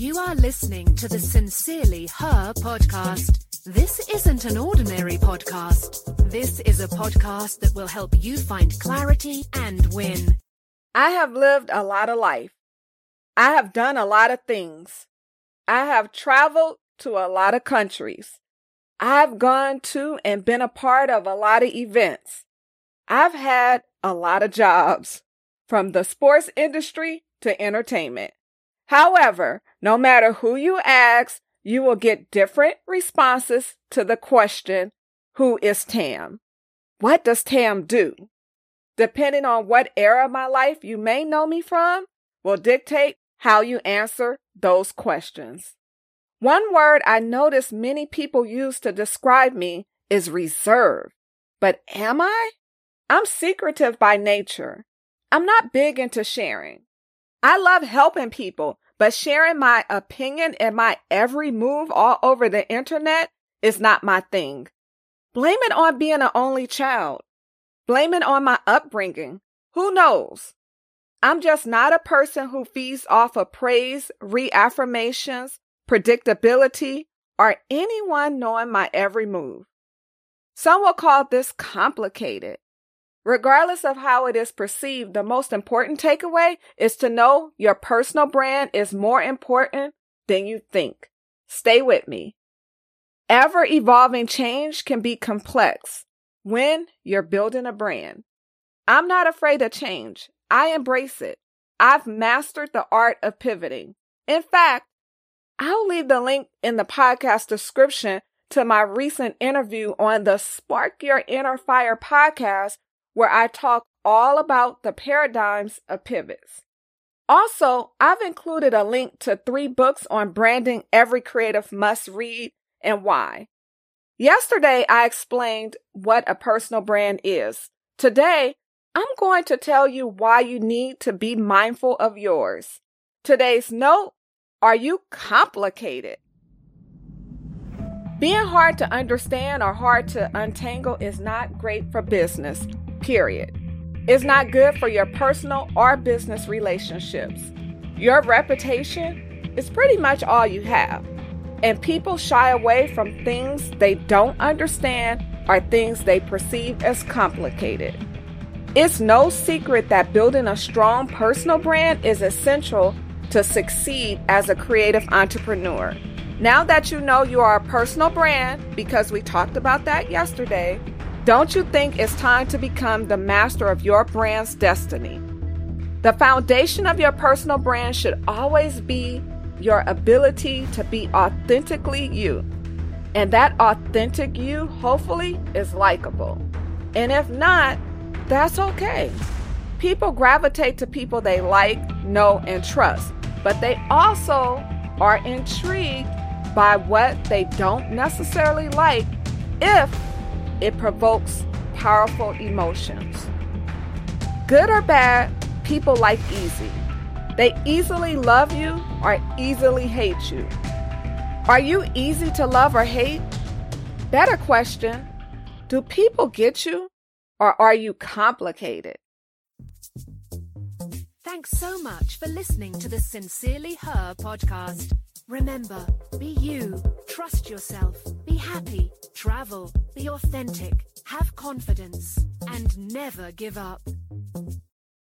You are listening to the Sincerely Her podcast. This isn't an ordinary podcast. This is a podcast that will help you find clarity and win. I have lived a lot of life. I have done a lot of things. I have traveled to a lot of countries. I've gone to and been a part of a lot of events. I've had a lot of jobs, from the sports industry to entertainment. However, no matter who you ask, you will get different responses to the question, Who is Tam? What does Tam do? Depending on what era of my life you may know me from, will dictate how you answer those questions. One word I notice many people use to describe me is reserved. But am I? I'm secretive by nature. I'm not big into sharing. I love helping people, but sharing my opinion and my every move all over the internet is not my thing. Blame it on being an only child. Blame it on my upbringing. Who knows? I'm just not a person who feeds off of praise, reaffirmations, predictability, or anyone knowing my every move. Some will call this complicated. Regardless of how it is perceived, the most important takeaway is to know your personal brand is more important than you think. Stay with me. Ever evolving change can be complex when you're building a brand. I'm not afraid of change. I embrace it. I've mastered the art of pivoting. In fact, I'll leave the link in the podcast description to my recent interview on the Spark Your Inner Fire podcast, where I talk all about the paradigms of pivots. Also, I've included a link to three books on branding every creative must read and why. Yesterday, I explained what a personal brand is. Today, I'm going to tell you why you need to be mindful of yours. Today's note are you complicated? Being hard to understand or hard to untangle is not great for business, period. It's not good for your personal or business relationships. Your reputation is pretty much all you have, and people shy away from things they don't understand or things they perceive as complicated. It's no secret that building a strong personal brand is essential to succeed as a creative entrepreneur. Now that you know you are a personal brand, because we talked about that yesterday, don't you think it's time to become the master of your brand's destiny? The foundation of your personal brand should always be your ability to be authentically you. And that authentic you, hopefully, is likable. And if not, that's okay. People gravitate to people they like, know, and trust but they also are intrigued by what they don't necessarily like if it provokes powerful emotions. Good or bad, people like easy. They easily love you or easily hate you. Are you easy to love or hate? Better question Do people get you or are you complicated? Thanks so much for listening to the Sincerely Her podcast. Remember, be you, trust yourself, be happy, travel, be authentic, have confidence, and never give up.